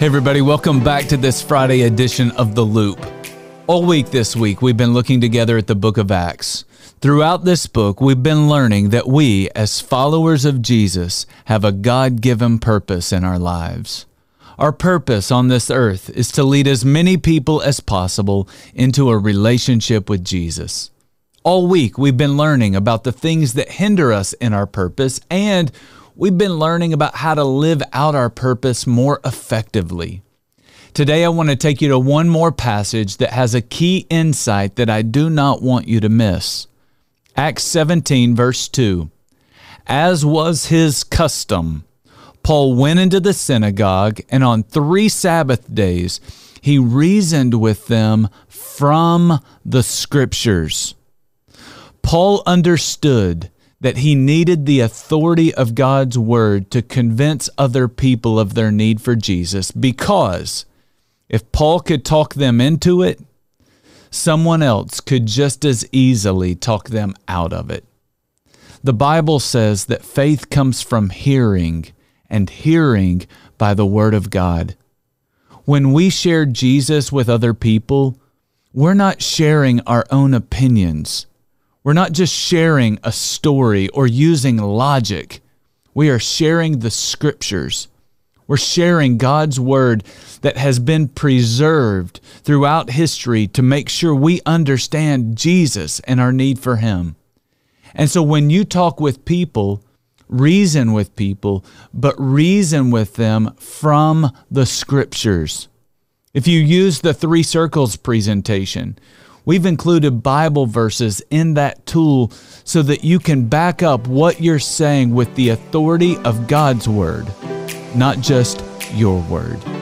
Hey, everybody, welcome back to this Friday edition of The Loop. All week this week, we've been looking together at the book of Acts. Throughout this book, we've been learning that we, as followers of Jesus, have a God given purpose in our lives. Our purpose on this earth is to lead as many people as possible into a relationship with Jesus. All week, we've been learning about the things that hinder us in our purpose and we've been learning about how to live out our purpose more effectively. Today, I want to take you to one more passage that has a key insight that I do not want you to miss. Acts 17, verse 2. As was his custom, Paul went into the synagogue, and on three Sabbath days, he reasoned with them from the scriptures. Paul understood that he needed the authority of God's word to convince other people of their need for Jesus because if Paul could talk them into it, someone else could just as easily talk them out of it. The Bible says that faith comes from hearing, and hearing by the Word of God. When we share Jesus with other people, we're not sharing our own opinions. We're not just sharing a story or using logic. We are sharing the scriptures. We're sharing God's word that has been preserved throughout history to make sure we understand Jesus and our need for Him. And so when you talk with people, reason with people, but reason with them from the scriptures. If you use the three circles presentation, We've included Bible verses in that tool so that you can back up what you're saying with the authority of God's Word, not just your word.